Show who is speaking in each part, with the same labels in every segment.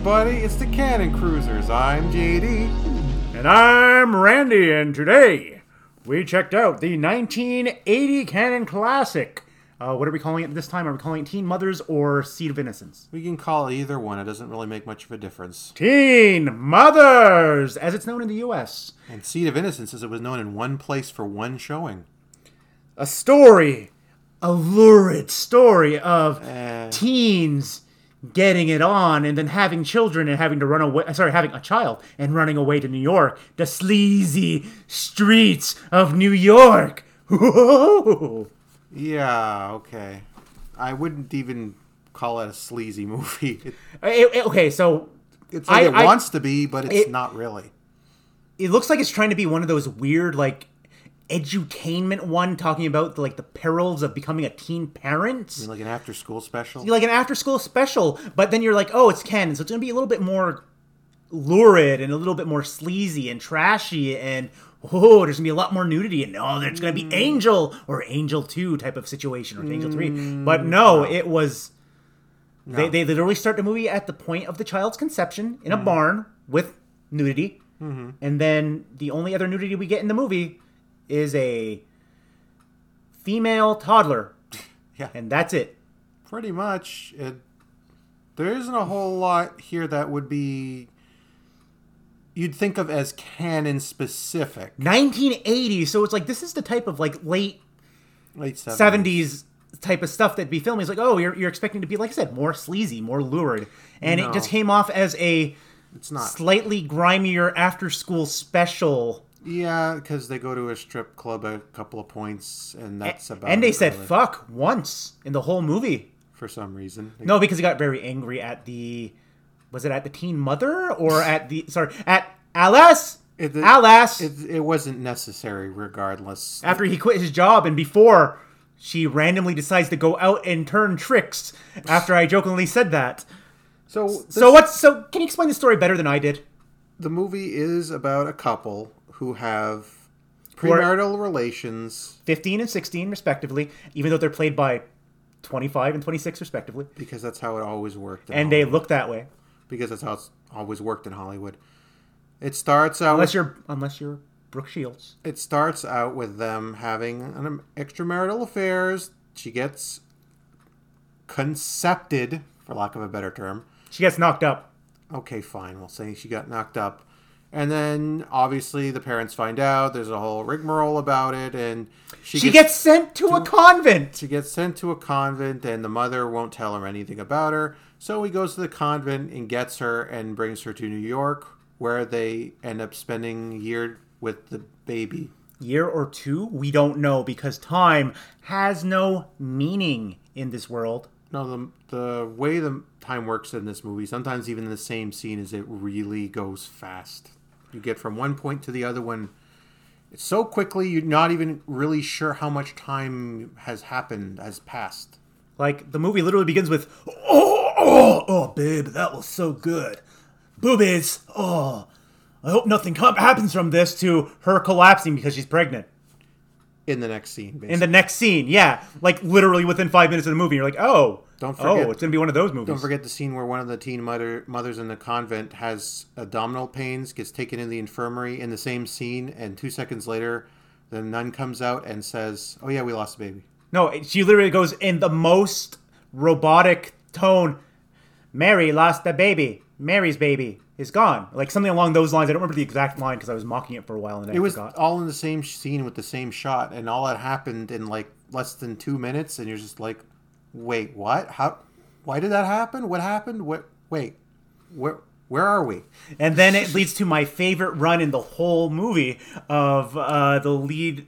Speaker 1: everybody. It's the Cannon Cruisers. I'm JD.
Speaker 2: And I'm Randy, and today we checked out the 1980 Cannon Classic. Uh, what are we calling it this time? Are we calling it Teen Mothers or Seed of Innocence?
Speaker 1: We can call it either one. It doesn't really make much of a difference.
Speaker 2: Teen Mothers, as it's known in the U.S.
Speaker 1: And Seed of Innocence, as it was known in one place for one showing.
Speaker 2: A story, a lurid story of
Speaker 1: Eh.
Speaker 2: teens getting it on and then having children and having to run away sorry having a child and running away to new york the sleazy streets of new york
Speaker 1: Yeah, okay. I wouldn't even call it a sleazy movie. It,
Speaker 2: It- it- okay so
Speaker 1: it's like
Speaker 2: I-
Speaker 1: it
Speaker 2: I-
Speaker 1: wants to be, but it's
Speaker 2: it-
Speaker 1: not really.
Speaker 2: it looks like it's trying to be one of those weird like edutainment one talking about like the perils of becoming a teen parent?
Speaker 1: Like an after school special.
Speaker 2: like an after school special. But then you're like oh it's ken so it's gonna be a little bit more lurid and a little bit more sleazy and trashy and oh there's gonna be a lot more nudity and oh there's gonna be mm. angel or angel 2 type of situation or angel 3 mm, but no it was they, they literally start the movie at the point of the child's conception in a mm. barn with nudity. Mm-hmm. And then the only other nudity we get in the movie is a female toddler
Speaker 1: Yeah.
Speaker 2: and that's it
Speaker 1: Pretty much. It, there isn't a whole lot here that would be you'd think of as Cannon specific.
Speaker 2: 1980 so it's like this is the type of like late
Speaker 1: Late 70s.
Speaker 2: 70s type of stuff that'd be filming it's like oh you're, you're expecting to be like i said more sleazy more lurid and
Speaker 1: No.
Speaker 2: it just came off as a
Speaker 1: It's not.
Speaker 2: slightly grimier after school special
Speaker 1: Yeah, because they go to a strip club a couple of points, and that's about.
Speaker 2: and they said
Speaker 1: really,
Speaker 2: fuck once in the whole movie
Speaker 1: for some reason.
Speaker 2: no because he got very angry at the was it at the teen mother or at the sorry at alice
Speaker 1: It-
Speaker 2: alice
Speaker 1: It, it wasn't necessary, regardless.
Speaker 2: after he quit his job and before she randomly decides to go out and turn tricks after I jokingly said that.
Speaker 1: So,
Speaker 2: So
Speaker 1: this-
Speaker 2: what's so can you explain the story better than I did?
Speaker 1: the movie is about a couple who have premarital relations
Speaker 2: 15 and 16 respectively, even though they're played by 25 and 26 respectively.
Speaker 1: because that's how it always worked.
Speaker 2: And they look that way.
Speaker 1: because that's how it's always worked in Hollywood. It starts out
Speaker 2: Unless
Speaker 1: with,
Speaker 2: you're unless you're Brooke Shields.
Speaker 1: it starts out with them having an extramarital affairs. She gets concepted, for lack of a better term.
Speaker 2: She gets knocked up.
Speaker 1: Okay, fine. We'll say she got knocked up. And then obviously the parents find out. There's a whole rigmarole about it, and she,
Speaker 2: She gets sent to a convent.
Speaker 1: she gets sent to a convent, and the mother won't tell her anything about her. So he goes to the convent and gets her and brings her to New York, where they end up spending a year with the baby.
Speaker 2: Year or two, we don't know because time has no meaning in this world.
Speaker 1: No, the the way the time works in this movie, sometimes even in the same scene, is it really goes fast. You get from one point to the other one. It's so quickly you're not even really sure how much time has happened, has passed.
Speaker 2: Like the movie literally begins with oh oh oh babe that was so good, boobies oh I hope nothing com- happens from this to her collapsing because she's pregnant.
Speaker 1: In the next scene, basically.
Speaker 2: In the next scene, yeah, like literally within five minutes of the movie, you're like oh
Speaker 1: Don't oh, forget-
Speaker 2: oh it's gonna be one of those movies.
Speaker 1: Don't forget the scene where one of the teen mother, mothers in the convent has abdominal pains, gets taken in the infirmary in the same scene, and two seconds later, the nun comes out and says, "Oh yeah, we lost a baby."
Speaker 2: No, she literally goes in the most robotic tone. Mary lost the baby. Mary's baby is gone. Like something along those lines. I don't remember the exact line because I was mocking it for a while and I
Speaker 1: It was
Speaker 2: forgot.
Speaker 1: all in the same scene with the same shot, and all that happened in like less than two minutes, and you're just like, "Wait, what? How? Why did that happen? What happened? What? Wait, where? Where are we?"
Speaker 2: And then it leads to my favorite run in the whole movie of uh, the lead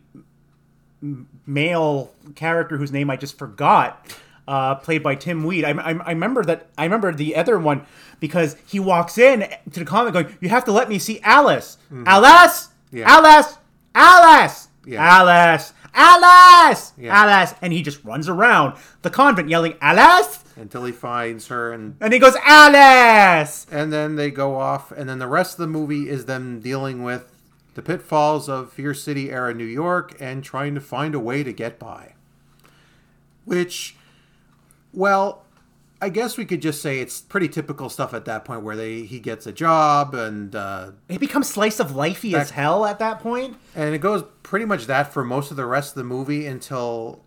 Speaker 2: male character whose name I just forgot, uh, played by Tim Wead. I, I, I remember that. I remember the other one because he walks in to the comic going, "You have to let me see Alice, Alice,
Speaker 1: Yeah.
Speaker 2: Alice, Alice,
Speaker 1: Yeah.
Speaker 2: Alice, Alice,
Speaker 1: Yeah.
Speaker 2: Alice," and he just runs around the convent yelling, "Alice!"
Speaker 1: Until he finds her, and
Speaker 2: and he goes, "Alice."
Speaker 1: and then they go off, and then the rest of the movie is them dealing with the pitfalls of Fear City era New York and trying to find a way to get by. Which, well, I guess we could just say it's pretty typical stuff at that point where they he gets a job and uh,
Speaker 2: It becomes slice of lifey as hell at that point.
Speaker 1: and it goes pretty much that for most of the rest of the movie until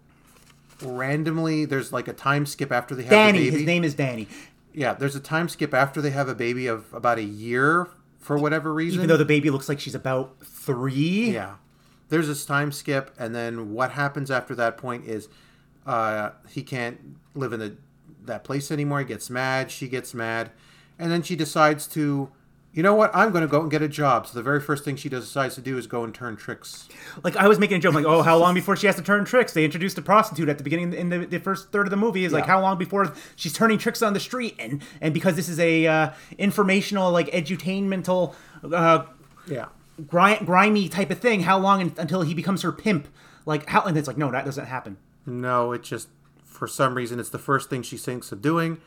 Speaker 1: randomly there's like a time skip after they have
Speaker 2: Danny,
Speaker 1: the baby.
Speaker 2: his name is Danny.
Speaker 1: Yeah, there's a time skip after they have a baby of about a year for whatever reason.
Speaker 2: Even though the baby looks like she's about three.
Speaker 1: Yeah. There's this time skip, and then what happens after that point is uh, he can't live in the, that place anymore. He gets mad. She gets mad. And then she decides to, you know what? I'm going to go and get a job. So the very first thing she decides to do is go and turn tricks.
Speaker 2: Like I was making a joke, like, oh, how long before she has to turn tricks? They introduced a prostitute at the beginning in the, the first third of the movie. Is like how long before she's turning tricks on the street? And and because this is a uh, informational, like edutainmental, uh,
Speaker 1: Yeah.
Speaker 2: gri- grimy type of thing, how long until he becomes her pimp? Like how? And it's like, no, that doesn't happen.
Speaker 1: No, it just, for some reason, it's the first thing she thinks of doing.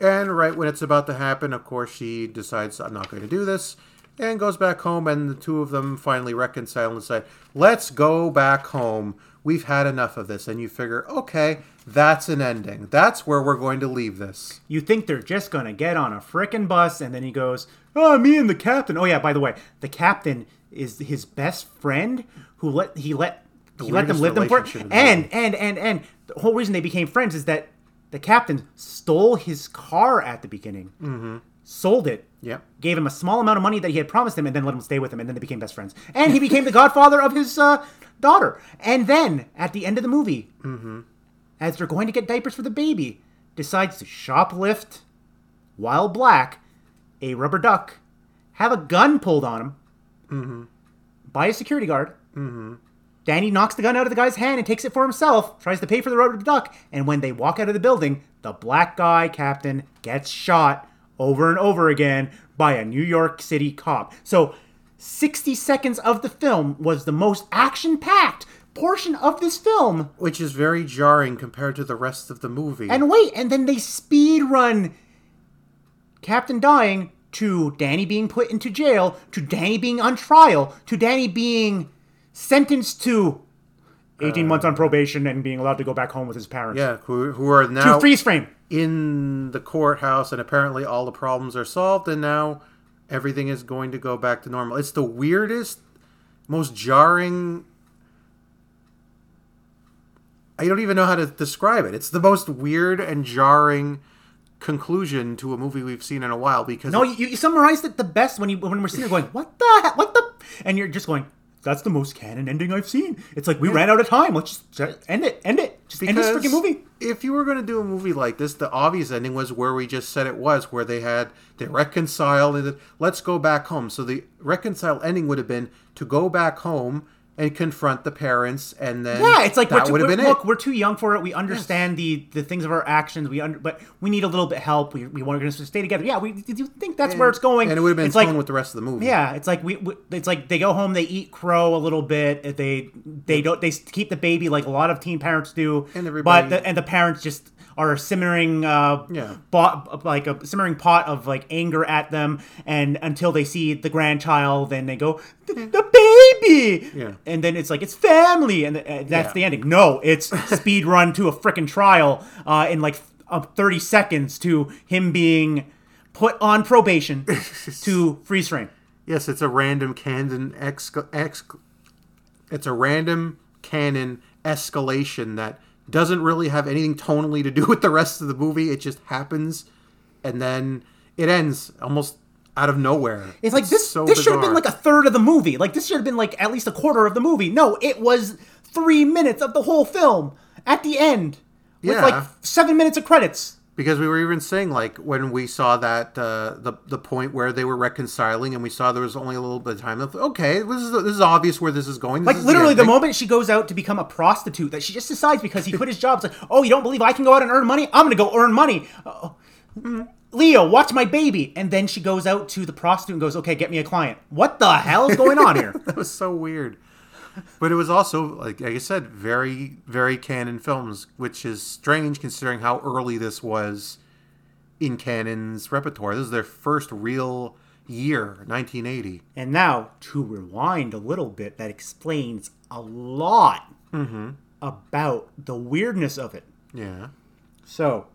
Speaker 1: And right when it's about to happen, of course, she decides, I'm not going to do this, and goes back home. And the two of them finally reconcile and say, Let's go back home. We've had enough of this. And you figure, okay, that's an ending. That's where we're going to leave this.
Speaker 2: You think they're just gonna get on a frickin' bus, and then he goes, "Oh, me and the captain." Oh yeah, by the way, the captain is his best friend who let he let he let them live them for
Speaker 1: relationship
Speaker 2: and and and and the whole reason they became friends is that the captain stole his car at the beginning, mm-hmm. sold it,
Speaker 1: Yep.
Speaker 2: gave him a small amount of money that he had promised him, and then let him stay with him, and then they became best friends. And he became the godfather of his uh, daughter. And then at the end of the movie, as they're going to get diapers for the baby, decides to shoplift while black a rubber duck, have a gun pulled on him by a security guard. Danny knocks the gun out of the guy's hand and takes it for himself, tries to pay for the rubber duck, and when they walk out of the building, the black guy captain gets shot over and over again by a New York City cop. So 60 seconds of the film was the most action packed portion of this film.
Speaker 1: Which is very jarring compared to the rest of the movie.
Speaker 2: And wait, and then they speed run Captain dying to Danny being put into jail, to Danny being on trial, to Danny being sentenced to 18 uh, months on probation and being allowed to go back home with his parents.
Speaker 1: yeah, who, who are
Speaker 2: To
Speaker 1: now
Speaker 2: freeze frame.
Speaker 1: in the courthouse, and apparently all the problems are solved, and now everything is going to go back to normal. It's the weirdest, most jarring. I don't even know how to describe it. It's the most weird and jarring conclusion to a movie we've seen in a while because
Speaker 2: No, you, you summarized it the best when you when we're sitting there going, "What the? What the?" And you're just going, "That's the most Cannon ending I've seen." It's like we ran out of time. Let's just end it. End it. Just end this freaking movie.
Speaker 1: If you were going to do a movie like this, the obvious ending was where we just said it was, where they had they reconciled and then, let's go back home. So the reconcile ending would have been to go back home and confront the parents, and then
Speaker 2: Yeah, it's like
Speaker 1: that would have been
Speaker 2: look,
Speaker 1: it.
Speaker 2: we're too young for it. We understand the the things of our actions. We under, but we need a little bit help. We we want to stay together. Yeah, we do you think that's where it's going.
Speaker 1: and it would have been
Speaker 2: it's
Speaker 1: fun
Speaker 2: like
Speaker 1: with the rest of the movie.
Speaker 2: yeah, it's like we, we it's like they go home, they eat crow a little bit. They they don't they keep the baby like a lot of teen parents do.
Speaker 1: And everybody-
Speaker 2: but the, and the parents just are simmering uh
Speaker 1: Yeah.
Speaker 2: pot, like a simmering pot of like anger at them and until they see the grandchild then they go the, the baby
Speaker 1: Yeah.
Speaker 2: and then it's like it's family and uh, that's
Speaker 1: Yeah.
Speaker 2: the ending no it's speed run to a freaking trial uh, in like uh, 30 seconds to him being put on probation to freeze frame
Speaker 1: Yes, it's a random Cannon ex, ex it's a random Cannon escalation that doesn't really have anything tonally to do with the rest of the movie. It just happens and then it ends almost out of nowhere.
Speaker 2: It's like this.
Speaker 1: so
Speaker 2: this should have been like a third of the movie. Like this should have been like at least a quarter of the movie. No, it was three minutes of the whole film at the end with
Speaker 1: Yeah.
Speaker 2: like seven minutes of credits.
Speaker 1: Because we were even saying like when we saw that uh, the the point where they were reconciling and we saw there was only a little bit of time. Okay, this is this is obvious where this is going. This
Speaker 2: Like
Speaker 1: is
Speaker 2: literally, the
Speaker 1: ending.
Speaker 2: moment she goes out to become a prostitute, that she just decides because he quit his job. It's like, oh, you don't believe I can go out and earn money? I'm gonna go earn money. Uh, Leo, watch my baby. And then she goes out to the prostitute and goes, okay, get me a client. What the hell is going on here?
Speaker 1: That was so weird. But it was also, like, like I said, very, very Cannon films, which is strange considering how early this was in Cannon's repertoire. This is their first real year, 1980.
Speaker 2: And now, to rewind a little bit, that explains a lot about the weirdness of it.
Speaker 1: Yeah.
Speaker 2: So,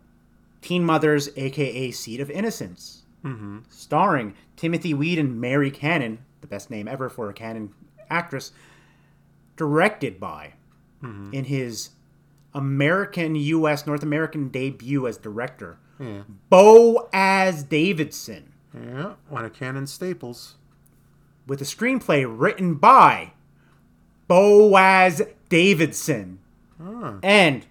Speaker 2: Teen Mothers, aka Seed of Innocence, mm-hmm. starring Timothy Wead and Mary Cannon, the best name ever for a Cannon actress, directed by, mm-hmm. in his American U.S. North American debut as director, Boaz Davidson,
Speaker 1: Yeah, one of Cannon's staples.
Speaker 2: with a screenplay written by Boaz Davidson ah. and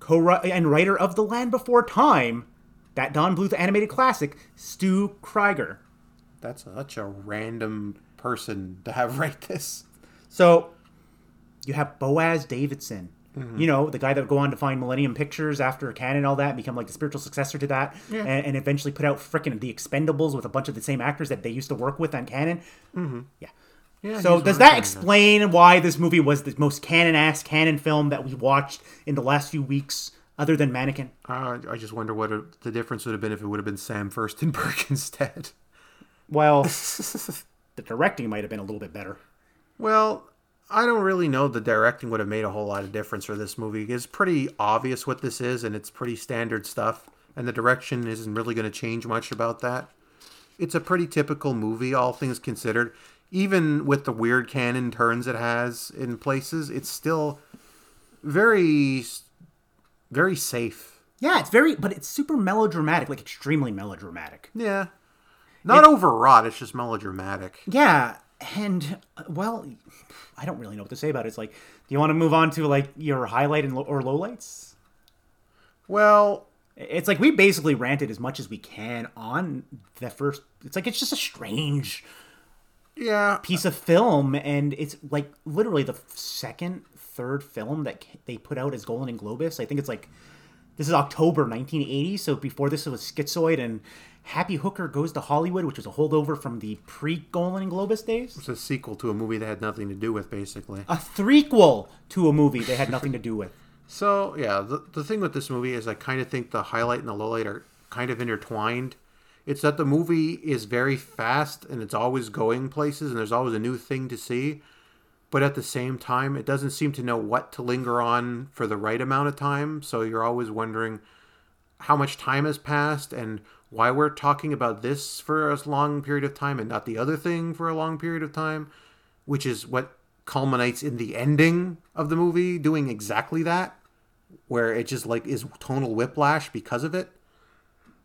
Speaker 2: co and writer of The Land Before Time, that Don Bluth animated classic, Stu Krieger.
Speaker 1: That's such a random person to have write this.
Speaker 2: So you have Boaz Davidson. You know, the guy that would go on to find Millennium Pictures after Cannon and all that, become like the spiritual successor to that,
Speaker 1: Yeah.
Speaker 2: and, and eventually put out frickin' The Expendables with a bunch of the same actors that they used to work with on Cannon. Mm-hmm. Yeah.
Speaker 1: Yeah,
Speaker 2: So does that explain why this movie was the most Cannon ass Cannon film that we watched in the last few weeks, other than Mannequin?
Speaker 1: Uh, I just wonder what it, the difference would have been if it would have been Sam Firstenberg instead.
Speaker 2: Well, the directing might have been a little bit better.
Speaker 1: Well, I don't really know the directing would have made a whole lot of difference for this movie. It's pretty obvious what this is, and it's pretty standard stuff. And the direction isn't really going to change much about that. It's a pretty typical movie, all things considered. Even with the weird Cannon turns it has in places, it's still very, very safe.
Speaker 2: Yeah, it's very, but it's super melodramatic, like extremely melodramatic.
Speaker 1: Yeah. Not overwrought, it's just melodramatic.
Speaker 2: Yeah, and uh, well, I don't really know what to say about it. It's like, do you want to move on to like your highlight and lo- or lowlights?
Speaker 1: Well,
Speaker 2: It's like we basically ranted as much as we can on the first. It's like it's just a strange
Speaker 1: yeah.
Speaker 2: piece of film, and it's like literally the second, third film that they put out as Golan and Globus. I think it's like this is October 1980, so before this it was Schizoid and Happy Hooker Goes to Hollywood, which was a holdover from the pre Golan and Globus days.
Speaker 1: It's a sequel to a movie that had nothing to do with, basically.
Speaker 2: A threequel to a movie they had nothing to do with.
Speaker 1: So yeah, the the thing with this movie is I kind of think the highlight and the lowlight are kind of intertwined. It's that the movie is very fast and it's always going places and there's always a new thing to see. But at the same time, it doesn't seem to know what to linger on for the right amount of time. So you're always wondering how much time has passed and why we're talking about this for a long period of time and not the other thing for a long period of time, which is what culminates in the ending of the movie doing exactly that, where it just like is tonal whiplash because of it.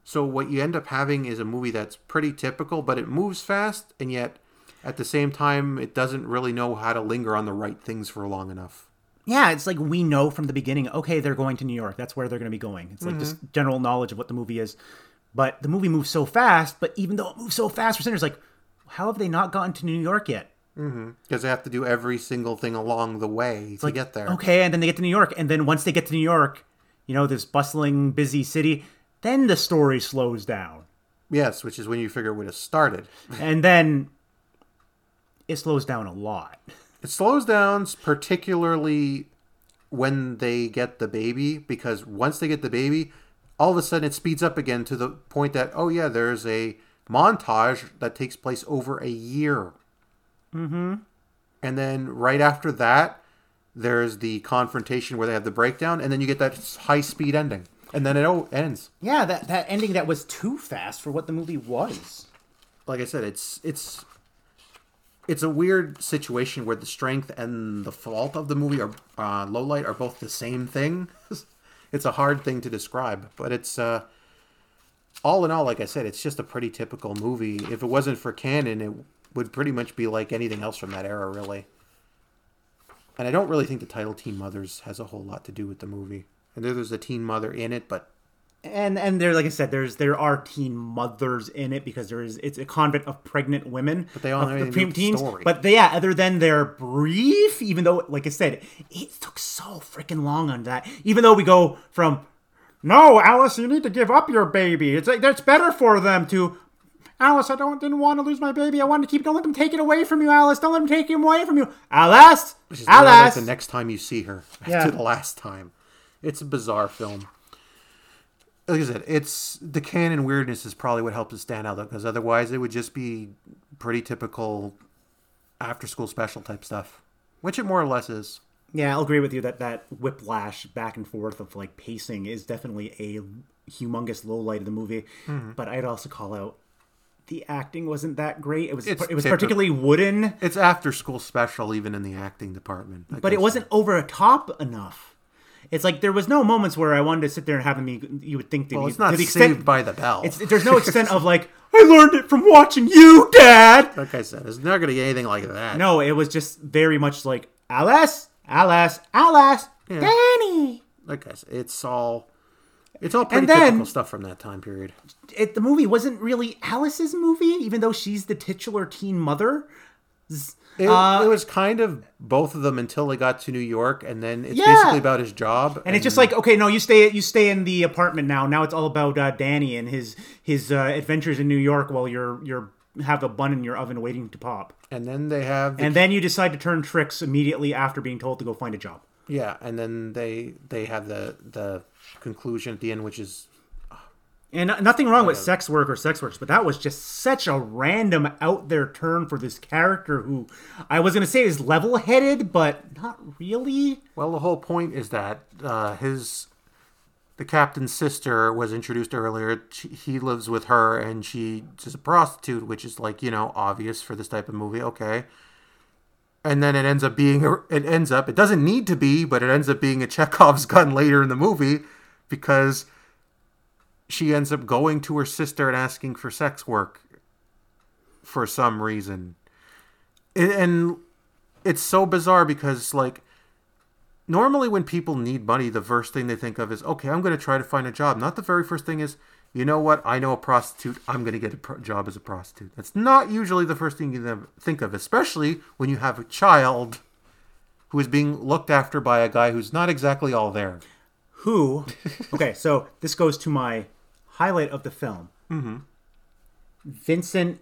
Speaker 1: So what you end up having is a movie that's pretty typical, but it moves fast and yet at the same time it doesn't really know how to linger on the right things for long enough.
Speaker 2: Yeah, it's like we know from the beginning, okay, they're going to New York. That's where they're going to be going. It's like
Speaker 1: Mm-hmm.
Speaker 2: just general knowledge of what the movie is. But the movie moves so fast, but even though it moves so fast, for sinners, like, how have they not gotten to New York yet? Mm-hmm.
Speaker 1: Because they have to do every single thing along the way to get there.
Speaker 2: Okay, and then they get to New York, and then once they get to New York, you know, this bustling, busy city, then the story slows down.
Speaker 1: Yes, which is when you figure it would have started.
Speaker 2: And then it slows down a lot.
Speaker 1: It slows down, particularly when they get the baby, because once they get the baby, all of a sudden it speeds up again to the point that, oh, yeah, there's a montage that takes place over a year. Mm-hmm. And then right after that, there's the confrontation where they have the breakdown, and then you get that high speed ending. And then it o- ends.
Speaker 2: Yeah, that, that ending that was too fast for what the movie was.
Speaker 1: like I said, it's it's it's a weird situation where the strength and the fault of the movie are uh, low light are both the same thing. it's a hard thing to describe, but it's uh, all in all, like I said, it's just a pretty typical movie. If it wasn't for Cannon, it would pretty much be like anything else from that era, really. And I don't really think the title "Teen Mothers" has a whole lot to do with the movie. And there's a teen mother in it, but
Speaker 2: and and there like i said there's there are teen mothers in it because there is it's a convent of pregnant women but
Speaker 1: they all have anything to do with the
Speaker 2: teens
Speaker 1: story.
Speaker 2: but they, yeah other than they're brief even though like i said it took so freaking long on that even though we go from no alice you need to give up your baby it's like that's better for them to alice i don't didn't want to lose my baby i wanted to keep don't let them take it away from you alice don't let them take him away from you alice
Speaker 1: literally like
Speaker 2: alice
Speaker 1: the next time you see her
Speaker 2: Yeah.
Speaker 1: to the last time. It's a bizarre film. Like I said, it's the Cannon weirdness is probably what helps it stand out though, because otherwise it would just be pretty typical after school special type stuff. Which it more or less is.
Speaker 2: Yeah, I'll agree with you that that whiplash back and forth of like pacing is definitely a humongous low light of the movie.
Speaker 1: Mm-hmm.
Speaker 2: But I'd also call out the acting wasn't that great. It was
Speaker 1: It's
Speaker 2: it was
Speaker 1: typical.
Speaker 2: particularly wooden,
Speaker 1: It's after school special, even in the acting department. I
Speaker 2: but it wasn't over the top enough. It's like there was no moments where I wanted to sit there and have me. You would think that
Speaker 1: Well,
Speaker 2: you-
Speaker 1: it's not
Speaker 2: to the
Speaker 1: saved by the bell.
Speaker 2: it's, there's no extent of like I learned it from watching you, Dad.
Speaker 1: like I said, it's not going to get anything like that.
Speaker 2: No, it was just very much like Alice, Alice, Alice,
Speaker 1: Yeah.
Speaker 2: Danny.
Speaker 1: Like I said, it's all it's all pretty
Speaker 2: then-
Speaker 1: typical stuff from that time period.
Speaker 2: it, the movie wasn't really Alice's movie, even though she's the titular teen mother.
Speaker 1: It,
Speaker 2: Uh,
Speaker 1: it was kind of both of them until they got to New York, and then it's
Speaker 2: Yeah.
Speaker 1: basically about his job.
Speaker 2: And it's just like, okay, no, you stay, you stay in the apartment now. Now it's all about uh, Danny and his his uh, adventures in New York while you're you're have a bun in your oven waiting to pop.
Speaker 1: and then they have the,
Speaker 2: And then you decide to turn tricks immediately after being told to go find a job.
Speaker 1: yeah, and then they they have the the conclusion at the end, which is
Speaker 2: And nothing wrong with sex work or sex works, but that was just such a random out there turn for this character who I was going to say is level headed, but not really.
Speaker 1: well, the whole point is that uh, his the captain's sister was introduced earlier. She, he lives with her, and she's a prostitute, which is like you know obvious for this type of movie. Okay. and then it ends up being it ends up it doesn't need to be but it ends up being a chekhov's gun later in the movie because she ends up going to her sister and asking for sex work for some reason. And, it's so bizarre because like normally when people need money the first thing they think of is okay i'm going to try to find a job. Not the very first thing is you know what? I know a prostitute. I'm going to get a pro- job as a prostitute. That's not usually the first thing you think of especially when you have a child who is being looked after by a guy who's not exactly all there.
Speaker 2: Who okay so this goes to my highlight of the film. Mm-hmm. vincent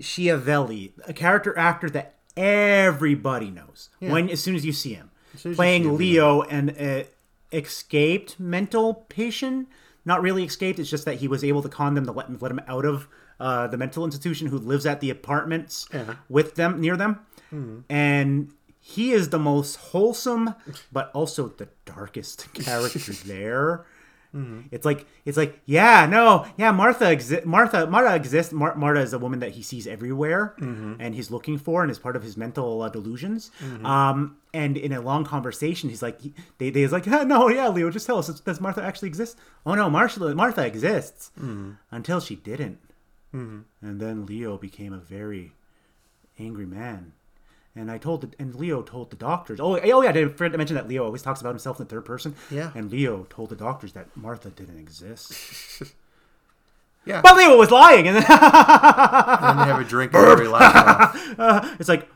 Speaker 2: schiavelli a character actor that everybody knows. When as soon as you see him.
Speaker 1: You see
Speaker 2: playing
Speaker 1: him, you
Speaker 2: leo an uh, escaped mental patient. Not really escaped it's just that he was able to con them to let, let him out of uh, the mental institution who lives at the apartments
Speaker 1: Yeah.
Speaker 2: with them near them. And he is the most wholesome but also the darkest character there it's like it's like yeah no yeah martha exi- martha martha exists Mar- martha is a woman that he sees everywhere and he's looking for and is part of his mental uh, delusions. Um and in a long conversation he's like he, they, they is like "Ah, no yeah leo just tell us does martha actually exist? Oh no martha martha exists. Until she didn't. And then leo became a very angry man. And I told, the, and Leo told the doctors. Oh, oh yeah, I didn't to mention that Leo always talks about himself in the third person.
Speaker 1: Yeah.
Speaker 2: And Leo told the doctors that Martha didn't exist.
Speaker 1: yeah
Speaker 2: but Leo was lying, and then
Speaker 1: and they have a drink and everybody laughs it
Speaker 2: it's like,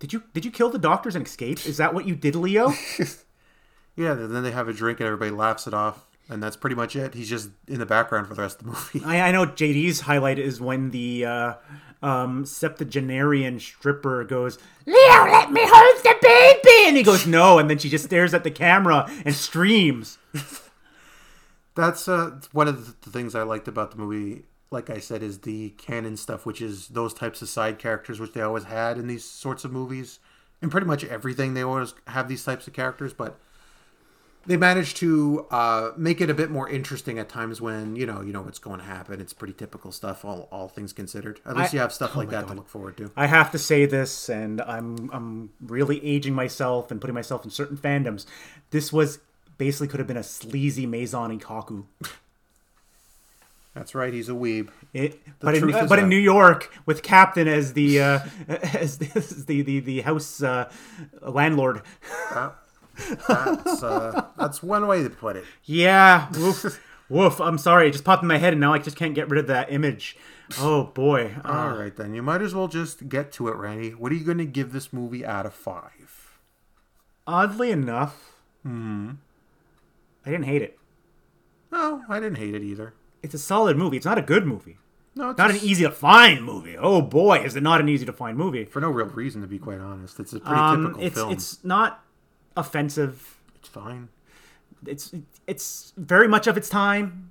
Speaker 2: did you did you kill the doctors and escape? Is that what you did, Leo?
Speaker 1: yeah and then they have a drink and everybody laughs it off and that's pretty much it he's just in the background for the rest of the movie
Speaker 2: I, I know JD's highlight is when the uh, um, septuagenarian stripper goes, Leo, let me hold the baby, and he goes, no, and then she just stares at the camera and screams.
Speaker 1: That's uh, one of the things I liked about the movie. Like I said, is the Cannon stuff, which is those types of side characters, which they always had in these sorts of movies, and pretty much everything. They always have these types of characters, but they managed to uh, make it a bit more interesting at times when you know you know what's going to happen. It's pretty typical stuff, all all things considered. At least
Speaker 2: I-
Speaker 1: you have stuff
Speaker 2: oh
Speaker 1: like that
Speaker 2: God.
Speaker 1: to look forward to.
Speaker 2: I have to say this, and I'm I'm really aging myself and putting myself in certain fandoms. This was basically could have been a sleazy Maison Ikkoku.
Speaker 1: That's right. He's a weeb.
Speaker 2: It, but in,
Speaker 1: is
Speaker 2: but in. New York, with Captain as the uh, as, the, as the the the house uh, landlord.
Speaker 1: That's uh, that's one way to put it.
Speaker 2: Yeah, woof, woof. I'm sorry, it just popped in my head, and now I just can't get rid of that image. Oh boy. Uh,
Speaker 1: All right, then you might as well just get to it, Randy. What are you going to give this movie out of five?
Speaker 2: oddly enough, hmm I didn't hate it.
Speaker 1: No, I didn't hate it either.
Speaker 2: It's a solid movie. It's not a good movie.
Speaker 1: No, it's
Speaker 2: Not an easy to find movie. Oh boy, is it not an easy to find movie?
Speaker 1: for no real reason, to be quite honest. It's a pretty
Speaker 2: Um,
Speaker 1: typical
Speaker 2: it's
Speaker 1: film.
Speaker 2: it's not offensive.
Speaker 1: It's fine.
Speaker 2: It's it's very much of its time.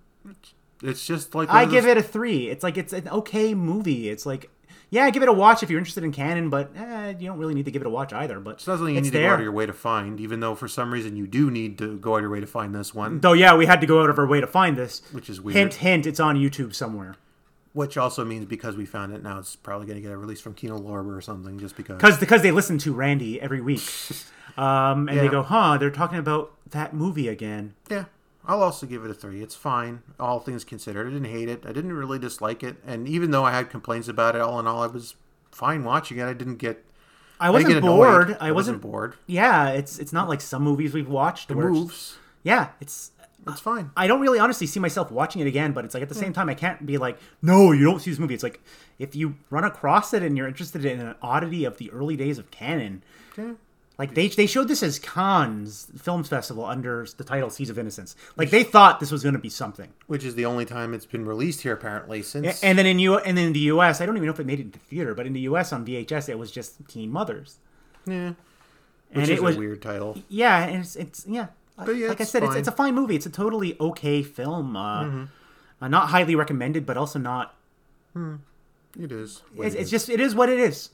Speaker 1: It's just like
Speaker 2: I give
Speaker 1: those-
Speaker 2: it a three. It's like it's an okay movie. It's like yeah, give it a watch if you're interested in Cannon, but eh, you don't really need to give it a watch either. But
Speaker 1: It's not something you need to go out of your way to find, even though for some reason you do need to go out of your way to find this one,
Speaker 2: Though, yeah, we had to go out of our way to find this.
Speaker 1: which is weird.
Speaker 2: Hint, hint, it's on YouTube somewhere.
Speaker 1: Which also means because we found it now, it's probably going to get a release from Kino Lorber or something, just because.
Speaker 2: Because because they listen to Randy every week. Um, and they go, huh, they're talking about that movie again.
Speaker 1: Yeah, I'll also give it a three. It's fine, all things considered. I didn't hate it. I didn't really dislike it, and even though I had complaints about it, all in all, I was fine watching it. I didn't get.
Speaker 2: I
Speaker 1: I
Speaker 2: wasn't
Speaker 1: get
Speaker 2: bored.
Speaker 1: I
Speaker 2: I
Speaker 1: wasn't
Speaker 2: wasn't.
Speaker 1: bored.
Speaker 2: Yeah, it's it's not like some movies we've watched.
Speaker 1: It moves.
Speaker 2: Yeah, it's.
Speaker 1: It's fine.
Speaker 2: I don't really honestly see myself watching it again, but it's like at the same time I can't be like, no, you don't see this movie. It's like if you run across it and you're interested in an oddity of the early days of Cannon,
Speaker 1: Yeah.
Speaker 2: Like they they showed this as Cannes Films Festival under the title Seas of Innocence. Like they thought this was going to be something.
Speaker 1: Which is the only time it's been released here, apparently, since.
Speaker 2: And then in U and then in the U.S., I don't even know if it made it into theater, but in the U.S. on VHS, it was just Teen Mothers.
Speaker 1: yeah.
Speaker 2: And
Speaker 1: Which
Speaker 2: it
Speaker 1: is
Speaker 2: was
Speaker 1: a weird title.
Speaker 2: yeah, and it's it's yeah.
Speaker 1: But yeah,
Speaker 2: like I said, it's,
Speaker 1: fine.
Speaker 2: it's a fine movie. It's a totally okay film. Uh, uh, not highly recommended, but also not.
Speaker 1: It is.
Speaker 2: It's, it's just it is what it is.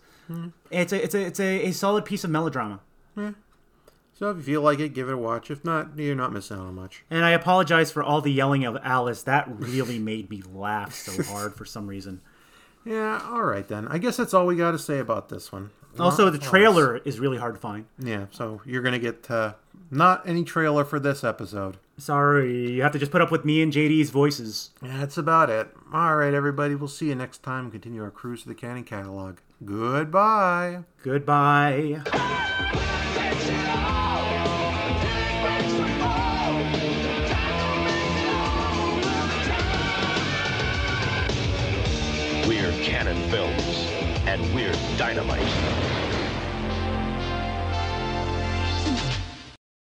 Speaker 2: It's a it's a it's a, a solid piece of melodrama.
Speaker 1: So if you feel like it, give it a watch. If not, you're not missing out on much.
Speaker 2: And I apologize for all the yelling of Alice. That really made me laugh so hard for some reason.
Speaker 1: Yeah, all right then. I guess that's all we got to say about this one.
Speaker 2: Also,
Speaker 1: Not
Speaker 2: the trailer is really hard to find.
Speaker 1: Yeah, so you're gonna get uh, not any trailer for this episode.
Speaker 2: Sorry, you have to just put up with me and JD's voices.
Speaker 1: Yeah, that's about it. All right, everybody. We'll see you next time. Continue our cruise to the Cannon catalog. Goodbye.
Speaker 2: Goodbye.
Speaker 3: Films, and we're dynamite.